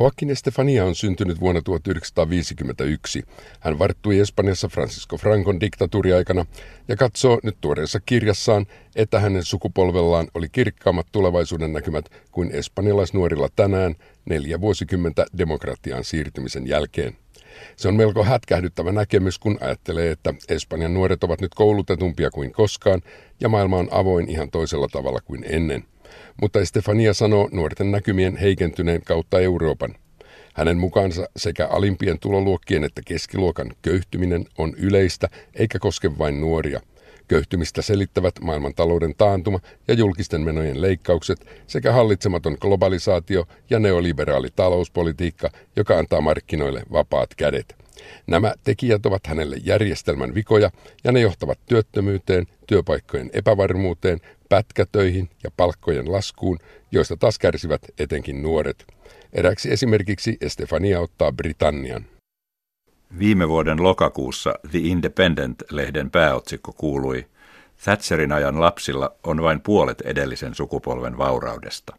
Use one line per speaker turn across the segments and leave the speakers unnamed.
Joaquin Estefania on syntynyt vuonna 1951. Hän varttui Espanjassa Francisco Francon diktatuuriaikana ja katsoo nyt tuoreessa kirjassaan, että hänen sukupolvellaan oli kirkkaammat tulevaisuuden näkymät kuin espanjalaisnuorilla tänään neljä vuosikymmentä demokratiaan siirtymisen jälkeen. Se on melko hätkähdyttävä näkemys, kun ajattelee, että Espanjan nuoret ovat nyt koulutetumpia kuin koskaan ja maailma on avoin ihan toisella tavalla kuin ennen – mutta Estefania sanoo nuorten näkymien heikentyneen kautta Euroopan. Hänen mukaansa sekä alimpien tuloluokkien että keskiluokan köyhtyminen on yleistä eikä koske vain nuoria. Köyhtymistä selittävät maailmantalouden taantuma ja julkisten menojen leikkaukset sekä hallitsematon globalisaatio ja neoliberaali talouspolitiikka, joka antaa markkinoille vapaat kädet. Nämä tekijät ovat hänelle järjestelmän vikoja ja ne johtavat työttömyyteen, työpaikkojen epävarmuuteen, pätkätöihin ja palkkojen laskuun, joista taas kärsivät etenkin nuoret. Eräksi esimerkiksi Estefania ottaa Britannian.
Viime vuoden lokakuussa The Independent-lehden pääotsikko kuului Thatcherin ajan lapsilla on vain puolet edellisen sukupolven vauraudesta.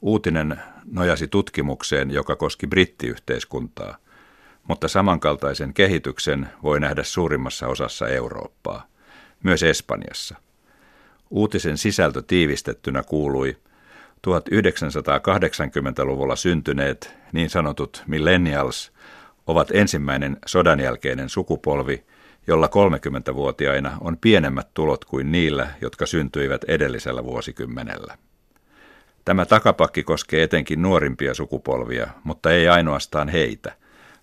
Uutinen nojasi tutkimukseen, joka koski brittiyhteiskuntaa, mutta samankaltaisen kehityksen voi nähdä suurimmassa osassa Eurooppaa, myös Espanjassa – Uutisen sisältö tiivistettynä kuului 1980-luvulla syntyneet niin sanotut millennials ovat ensimmäinen sodanjälkeinen sukupolvi, jolla 30-vuotiaina on pienemmät tulot kuin niillä, jotka syntyivät edellisellä vuosikymmenellä. Tämä takapakki koskee etenkin nuorimpia sukupolvia, mutta ei ainoastaan heitä.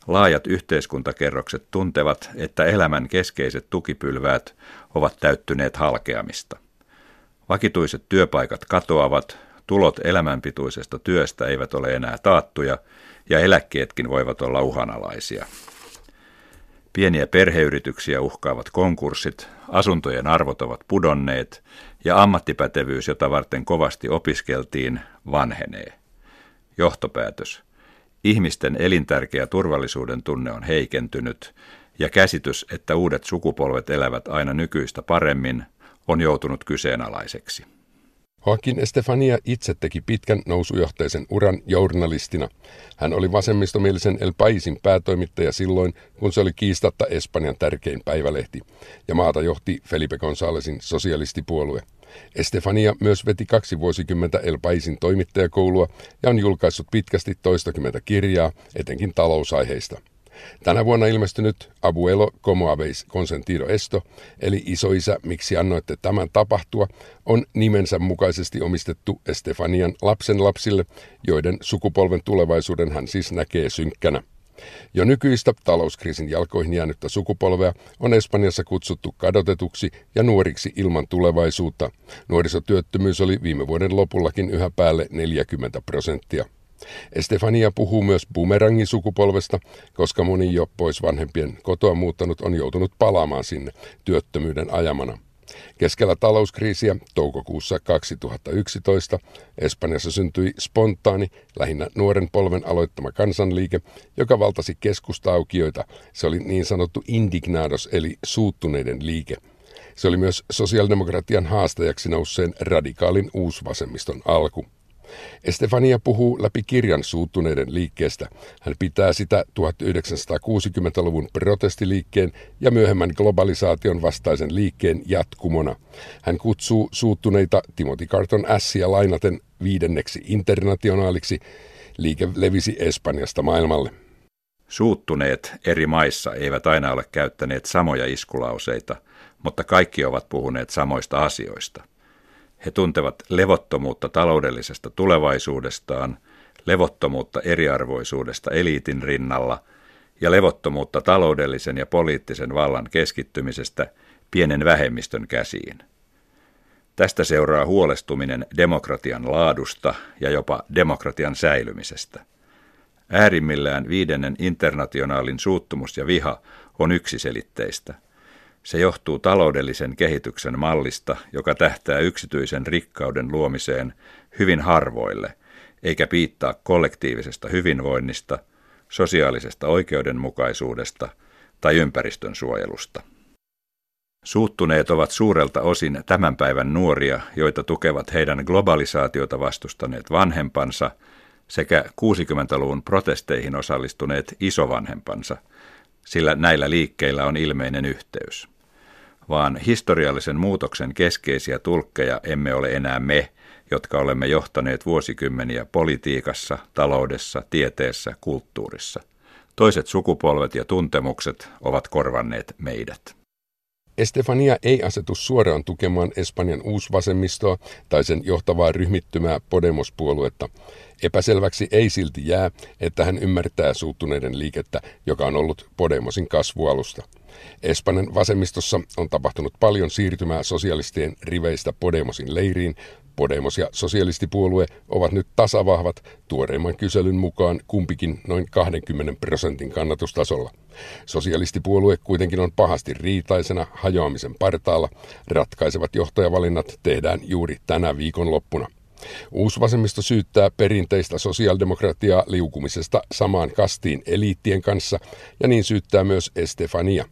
Laajat yhteiskuntakerrokset tuntevat, että elämän keskeiset tukipylväät ovat täyttyneet halkeamista – Vakituiset työpaikat katoavat, tulot elämänpituisesta työstä eivät ole enää taattuja ja eläkkeetkin voivat olla uhanalaisia. Pieniä perheyrityksiä uhkaavat konkurssit, asuntojen arvot ovat pudonneet ja ammattipätevyys, jota varten kovasti opiskeltiin, vanhenee. Johtopäätös. Ihmisten elintärkeä turvallisuuden tunne on heikentynyt ja käsitys, että uudet sukupolvet elävät aina nykyistä paremmin, on joutunut kyseenalaiseksi.
Joaquin Estefania itse teki pitkän nousujohteisen uran journalistina. Hän oli vasemmistomielisen El Paisin päätoimittaja silloin, kun se oli kiistatta Espanjan tärkein päivälehti, ja maata johti Felipe Gonzálezin sosialistipuolue. Estefania myös veti kaksi vuosikymmentä El Paisin toimittajakoulua ja on julkaissut pitkästi toistakymmentä kirjaa, etenkin talousaiheista. Tänä vuonna ilmestynyt Abuelo como habéis consentido esto, eli isoisä, miksi annoitte tämän tapahtua, on nimensä mukaisesti omistettu Estefanian lapsen lapsille, joiden sukupolven tulevaisuuden hän siis näkee synkkänä. Jo nykyistä talouskriisin jalkoihin jäänyttä sukupolvea on Espanjassa kutsuttu kadotetuksi ja nuoriksi ilman tulevaisuutta. Nuorisotyöttömyys oli viime vuoden lopullakin yhä päälle 40 prosenttia. Estefania puhuu myös bumerangin sukupolvesta, koska moni jo pois vanhempien kotoa muuttanut on joutunut palaamaan sinne työttömyyden ajamana. Keskellä talouskriisiä toukokuussa 2011 Espanjassa syntyi spontaani, lähinnä nuoren polven aloittama kansanliike, joka valtasi keskustaukioita. Se oli niin sanottu indignados eli suuttuneiden liike. Se oli myös sosiaalidemokratian haastajaksi nousseen radikaalin uusvasemmiston alku. Estefania puhuu läpi kirjan suuttuneiden liikkeestä. Hän pitää sitä 1960-luvun protestiliikkeen ja myöhemmän globalisaation vastaisen liikkeen jatkumona. Hän kutsuu suuttuneita Timothy Carton Assia lainaten viidenneksi internationaaliksi. Liike levisi Espanjasta maailmalle.
Suuttuneet eri maissa eivät aina ole käyttäneet samoja iskulauseita, mutta kaikki ovat puhuneet samoista asioista – he tuntevat levottomuutta taloudellisesta tulevaisuudestaan, levottomuutta eriarvoisuudesta eliitin rinnalla ja levottomuutta taloudellisen ja poliittisen vallan keskittymisestä pienen vähemmistön käsiin. Tästä seuraa huolestuminen demokratian laadusta ja jopa demokratian säilymisestä. Äärimmillään viidennen internationaalin suuttumus ja viha on yksiselitteistä – se johtuu taloudellisen kehityksen mallista, joka tähtää yksityisen rikkauden luomiseen hyvin harvoille, eikä piittaa kollektiivisesta hyvinvoinnista, sosiaalisesta oikeudenmukaisuudesta tai ympäristön suojelusta. Suuttuneet ovat suurelta osin tämän päivän nuoria, joita tukevat heidän globalisaatiota vastustaneet vanhempansa sekä 60-luvun protesteihin osallistuneet isovanhempansa, sillä näillä liikkeillä on ilmeinen yhteys. Vaan historiallisen muutoksen keskeisiä tulkkeja emme ole enää me, jotka olemme johtaneet vuosikymmeniä politiikassa, taloudessa, tieteessä, kulttuurissa. Toiset sukupolvet ja tuntemukset ovat korvanneet meidät.
Estefania ei asetu suoraan tukemaan Espanjan uusvasemmistoa tai sen johtavaa ryhmittymää Podemos-puoluetta. Epäselväksi ei silti jää, että hän ymmärtää suuttuneiden liikettä, joka on ollut Podemosin kasvualusta. Espanjan vasemmistossa on tapahtunut paljon siirtymää sosialistien riveistä Podemosin leiriin, Podemos ja sosialistipuolue ovat nyt tasavahvat, tuoreimman kyselyn mukaan kumpikin noin 20 prosentin kannatustasolla. Sosialistipuolue kuitenkin on pahasti riitaisena hajoamisen partaalla. Ratkaisevat johtajavalinnat tehdään juuri tänä viikon loppuna. Uusvasemmisto syyttää perinteistä sosiaaldemokratiaa liukumisesta samaan kastiin eliittien kanssa ja niin syyttää myös Estefania.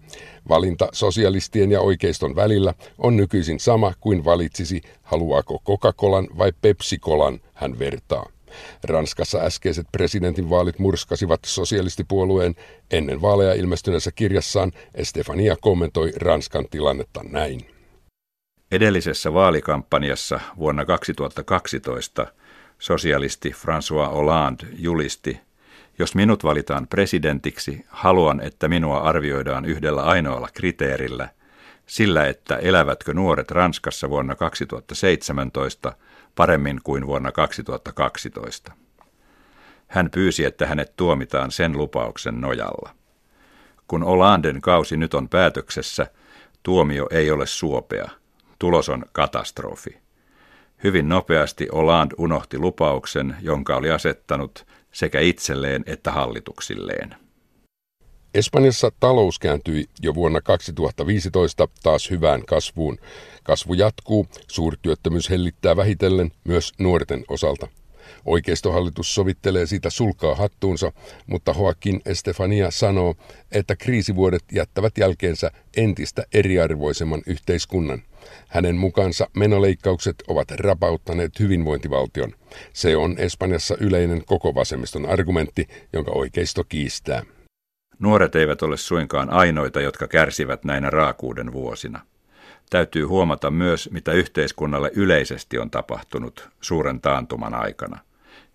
Valinta sosialistien ja oikeiston välillä on nykyisin sama kuin valitsisi, haluaako Coca-Colan vai Pepsi-Colan, hän vertaa. Ranskassa äskeiset presidentinvaalit murskasivat sosialistipuolueen. Ennen vaaleja ilmestyneessä kirjassaan Estefania kommentoi Ranskan tilannetta näin.
Edellisessä vaalikampanjassa vuonna 2012 sosialisti François Hollande julisti, jos minut valitaan presidentiksi, haluan, että minua arvioidaan yhdellä ainoalla kriteerillä, sillä että elävätkö nuoret Ranskassa vuonna 2017 paremmin kuin vuonna 2012. Hän pyysi, että hänet tuomitaan sen lupauksen nojalla. Kun Hollanden kausi nyt on päätöksessä, tuomio ei ole suopea – Tulos on katastrofi. Hyvin nopeasti Oland unohti lupauksen, jonka oli asettanut sekä itselleen että hallituksilleen.
Espanjassa talous kääntyi jo vuonna 2015 taas hyvään kasvuun. Kasvu jatkuu, suurtyöttömyys hellittää vähitellen myös nuorten osalta. Oikeistohallitus sovittelee siitä sulkaa hattuunsa, mutta Joaquin Estefania sanoo, että kriisivuodet jättävät jälkeensä entistä eriarvoisemman yhteiskunnan. Hänen mukaansa menoleikkaukset ovat rapauttaneet hyvinvointivaltion. Se on Espanjassa yleinen koko vasemmiston argumentti, jonka oikeisto kiistää.
Nuoret eivät ole suinkaan ainoita, jotka kärsivät näinä raakuuden vuosina. Täytyy huomata myös, mitä yhteiskunnalle yleisesti on tapahtunut suuren taantuman aikana.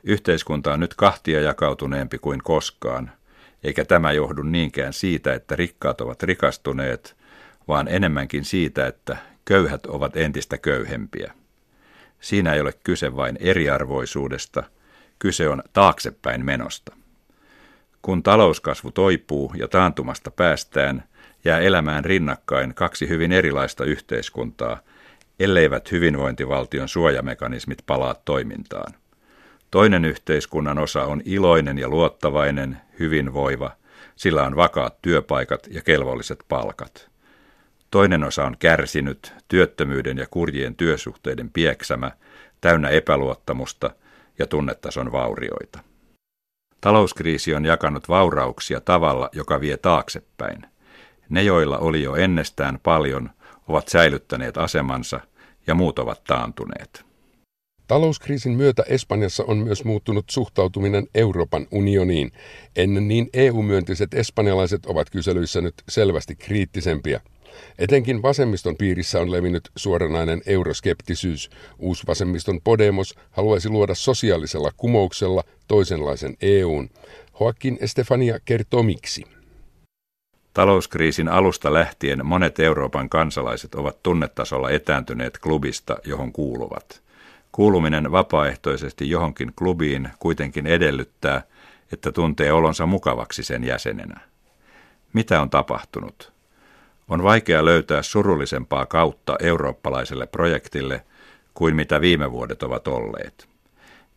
Yhteiskunta on nyt kahtia jakautuneempi kuin koskaan, eikä tämä johdu niinkään siitä, että rikkaat ovat rikastuneet, vaan enemmänkin siitä, että köyhät ovat entistä köyhempiä. Siinä ei ole kyse vain eriarvoisuudesta, kyse on taaksepäin menosta. Kun talouskasvu toipuu ja taantumasta päästään, jää elämään rinnakkain kaksi hyvin erilaista yhteiskuntaa, elleivät hyvinvointivaltion suojamekanismit palaa toimintaan. Toinen yhteiskunnan osa on iloinen ja luottavainen, hyvinvoiva, sillä on vakaat työpaikat ja kelvolliset palkat. Toinen osa on kärsinyt, työttömyyden ja kurjien työsuhteiden pieksämä, täynnä epäluottamusta ja tunnetason vaurioita. Talouskriisi on jakanut vaurauksia tavalla, joka vie taaksepäin. Ne, joilla oli jo ennestään paljon, ovat säilyttäneet asemansa ja muut ovat taantuneet.
Talouskriisin myötä Espanjassa on myös muuttunut suhtautuminen Euroopan unioniin. Ennen niin EU-myönteiset espanjalaiset ovat kyselyissä nyt selvästi kriittisempiä. Etenkin vasemmiston piirissä on levinnyt suoranainen euroskeptisyys. Uusvasemmiston Podemos haluaisi luoda sosiaalisella kumouksella toisenlaisen EUn. Joaquin Estefania kertoo miksi.
Talouskriisin alusta lähtien monet Euroopan kansalaiset ovat tunnetasolla etääntyneet klubista, johon kuuluvat. Kuuluminen vapaaehtoisesti johonkin klubiin kuitenkin edellyttää, että tuntee olonsa mukavaksi sen jäsenenä. Mitä on tapahtunut? On vaikea löytää surullisempaa kautta eurooppalaiselle projektille kuin mitä viime vuodet ovat olleet.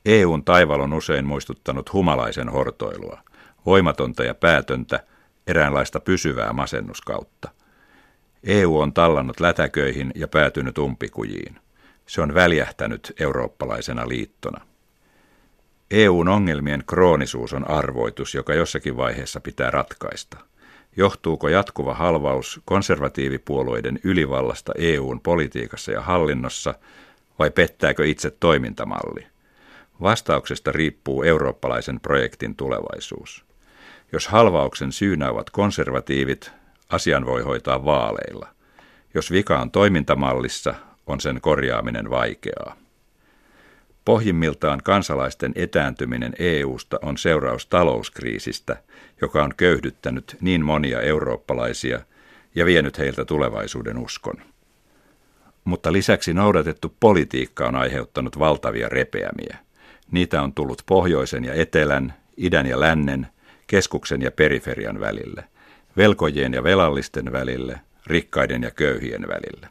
EUn taival on usein muistuttanut humalaisen hortoilua, voimatonta ja päätöntä, eräänlaista pysyvää masennuskautta. EU on tallannut lätäköihin ja päätynyt umpikujiin. Se on väljähtänyt eurooppalaisena liittona. EUn ongelmien kroonisuus on arvoitus, joka jossakin vaiheessa pitää ratkaista – Johtuuko jatkuva halvaus konservatiivipuolueiden ylivallasta EUn politiikassa ja hallinnossa vai pettääkö itse toimintamalli? Vastauksesta riippuu eurooppalaisen projektin tulevaisuus. Jos halvauksen syynä ovat konservatiivit, asian voi hoitaa vaaleilla. Jos vika on toimintamallissa, on sen korjaaminen vaikeaa. Pohjimmiltaan kansalaisten etääntyminen EUsta on seuraus talouskriisistä, joka on köyhdyttänyt niin monia eurooppalaisia ja vienyt heiltä tulevaisuuden uskon. Mutta lisäksi noudatettu politiikka on aiheuttanut valtavia repeämiä. Niitä on tullut pohjoisen ja etelän, idän ja lännen, keskuksen ja periferian välille, velkojien ja velallisten välille, rikkaiden ja köyhien välille.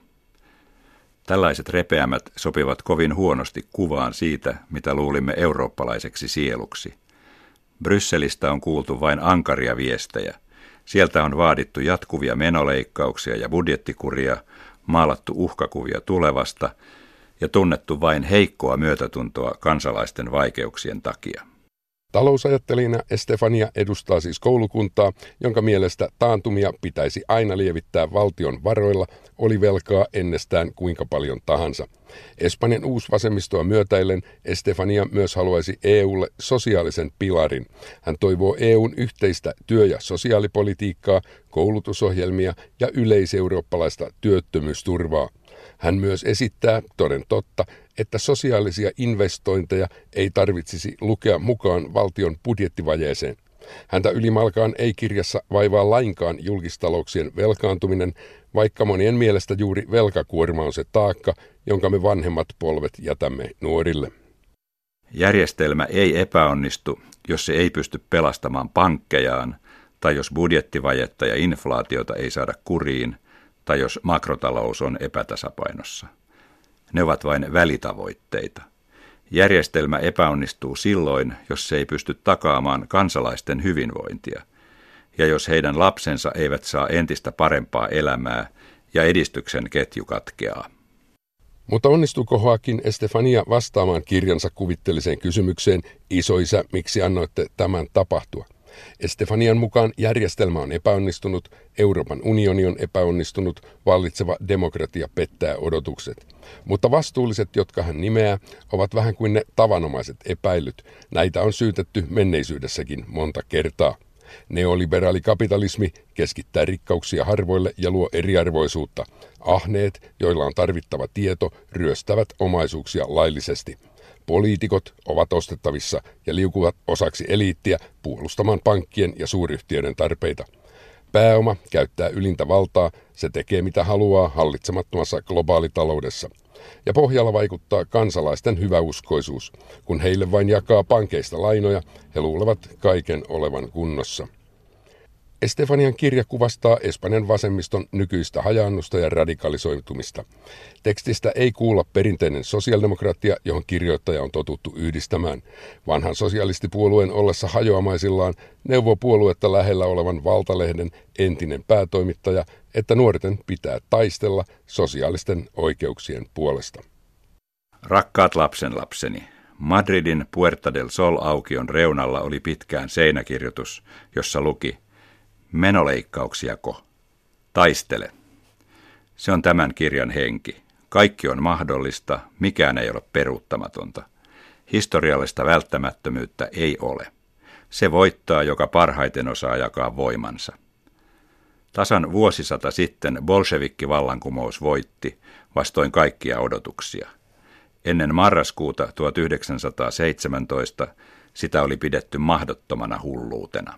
Tällaiset repeämät sopivat kovin huonosti kuvaan siitä, mitä luulimme eurooppalaiseksi sieluksi. Brysselistä on kuultu vain ankaria viestejä. Sieltä on vaadittu jatkuvia menoleikkauksia ja budjettikuria, maalattu uhkakuvia tulevasta ja tunnettu vain heikkoa myötätuntoa kansalaisten vaikeuksien takia.
Talousajattelijana Estefania edustaa siis koulukuntaa, jonka mielestä taantumia pitäisi aina lievittää valtion varoilla, oli velkaa ennestään kuinka paljon tahansa. Espanjan uusvasemmistoa myötäillen Estefania myös haluaisi EUlle sosiaalisen pilarin. Hän toivoo EUn yhteistä työ- ja sosiaalipolitiikkaa, koulutusohjelmia ja yleiseurooppalaista työttömyysturvaa. Hän myös esittää, toden totta, että sosiaalisia investointeja ei tarvitsisi lukea mukaan valtion budjettivajeeseen. Häntä ylimalkaan ei kirjassa vaivaa lainkaan julkistalouksien velkaantuminen, vaikka monien mielestä juuri velkakuorma on se taakka, jonka me vanhemmat polvet jätämme nuorille.
Järjestelmä ei epäonnistu, jos se ei pysty pelastamaan pankkejaan, tai jos budjettivajetta ja inflaatiota ei saada kuriin, tai jos makrotalous on epätasapainossa. Ne ovat vain välitavoitteita. Järjestelmä epäonnistuu silloin, jos se ei pysty takaamaan kansalaisten hyvinvointia, ja jos heidän lapsensa eivät saa entistä parempaa elämää ja edistyksen ketju katkeaa.
Mutta onnistuuko Hoakin Estefania vastaamaan kirjansa kuvitteelliseen kysymykseen, isoisä, miksi annoitte tämän tapahtua? Estefanian mukaan järjestelmä on epäonnistunut, Euroopan unioni on epäonnistunut, vallitseva demokratia pettää odotukset. Mutta vastuulliset, jotka hän nimeää, ovat vähän kuin ne tavanomaiset epäilyt. Näitä on syytetty menneisyydessäkin monta kertaa. Neoliberaali kapitalismi keskittää rikkauksia harvoille ja luo eriarvoisuutta. Ahneet, joilla on tarvittava tieto, ryöstävät omaisuuksia laillisesti. Poliitikot ovat ostettavissa ja liukuvat osaksi eliittiä puolustamaan pankkien ja suuryhtiöiden tarpeita. Pääoma käyttää ylintä valtaa, se tekee mitä haluaa hallitsemattomassa globaalitaloudessa. Ja pohjalla vaikuttaa kansalaisten hyväuskoisuus. Kun heille vain jakaa pankeista lainoja, he luulevat kaiken olevan kunnossa. Estefanian kirja kuvastaa Espanjan vasemmiston nykyistä hajaannusta ja radikalisoitumista. Tekstistä ei kuulla perinteinen sosiaalidemokratia, johon kirjoittaja on totuttu yhdistämään. Vanhan sosialistipuolueen ollessa hajoamaisillaan neuvoo puoluetta lähellä olevan valtalehden entinen päätoimittaja, että nuorten pitää taistella sosiaalisten oikeuksien puolesta.
Rakkaat lapsenlapseni, Madridin Puerta del Sol aukion reunalla oli pitkään seinäkirjoitus, jossa luki – Menoleikkauksiako? Taistele. Se on tämän kirjan henki. Kaikki on mahdollista, mikään ei ole peruuttamatonta. Historiallista välttämättömyyttä ei ole. Se voittaa, joka parhaiten osaa jakaa voimansa. Tasan vuosisata sitten bolshevikki-vallankumous voitti vastoin kaikkia odotuksia. Ennen marraskuuta 1917 sitä oli pidetty mahdottomana hulluutena.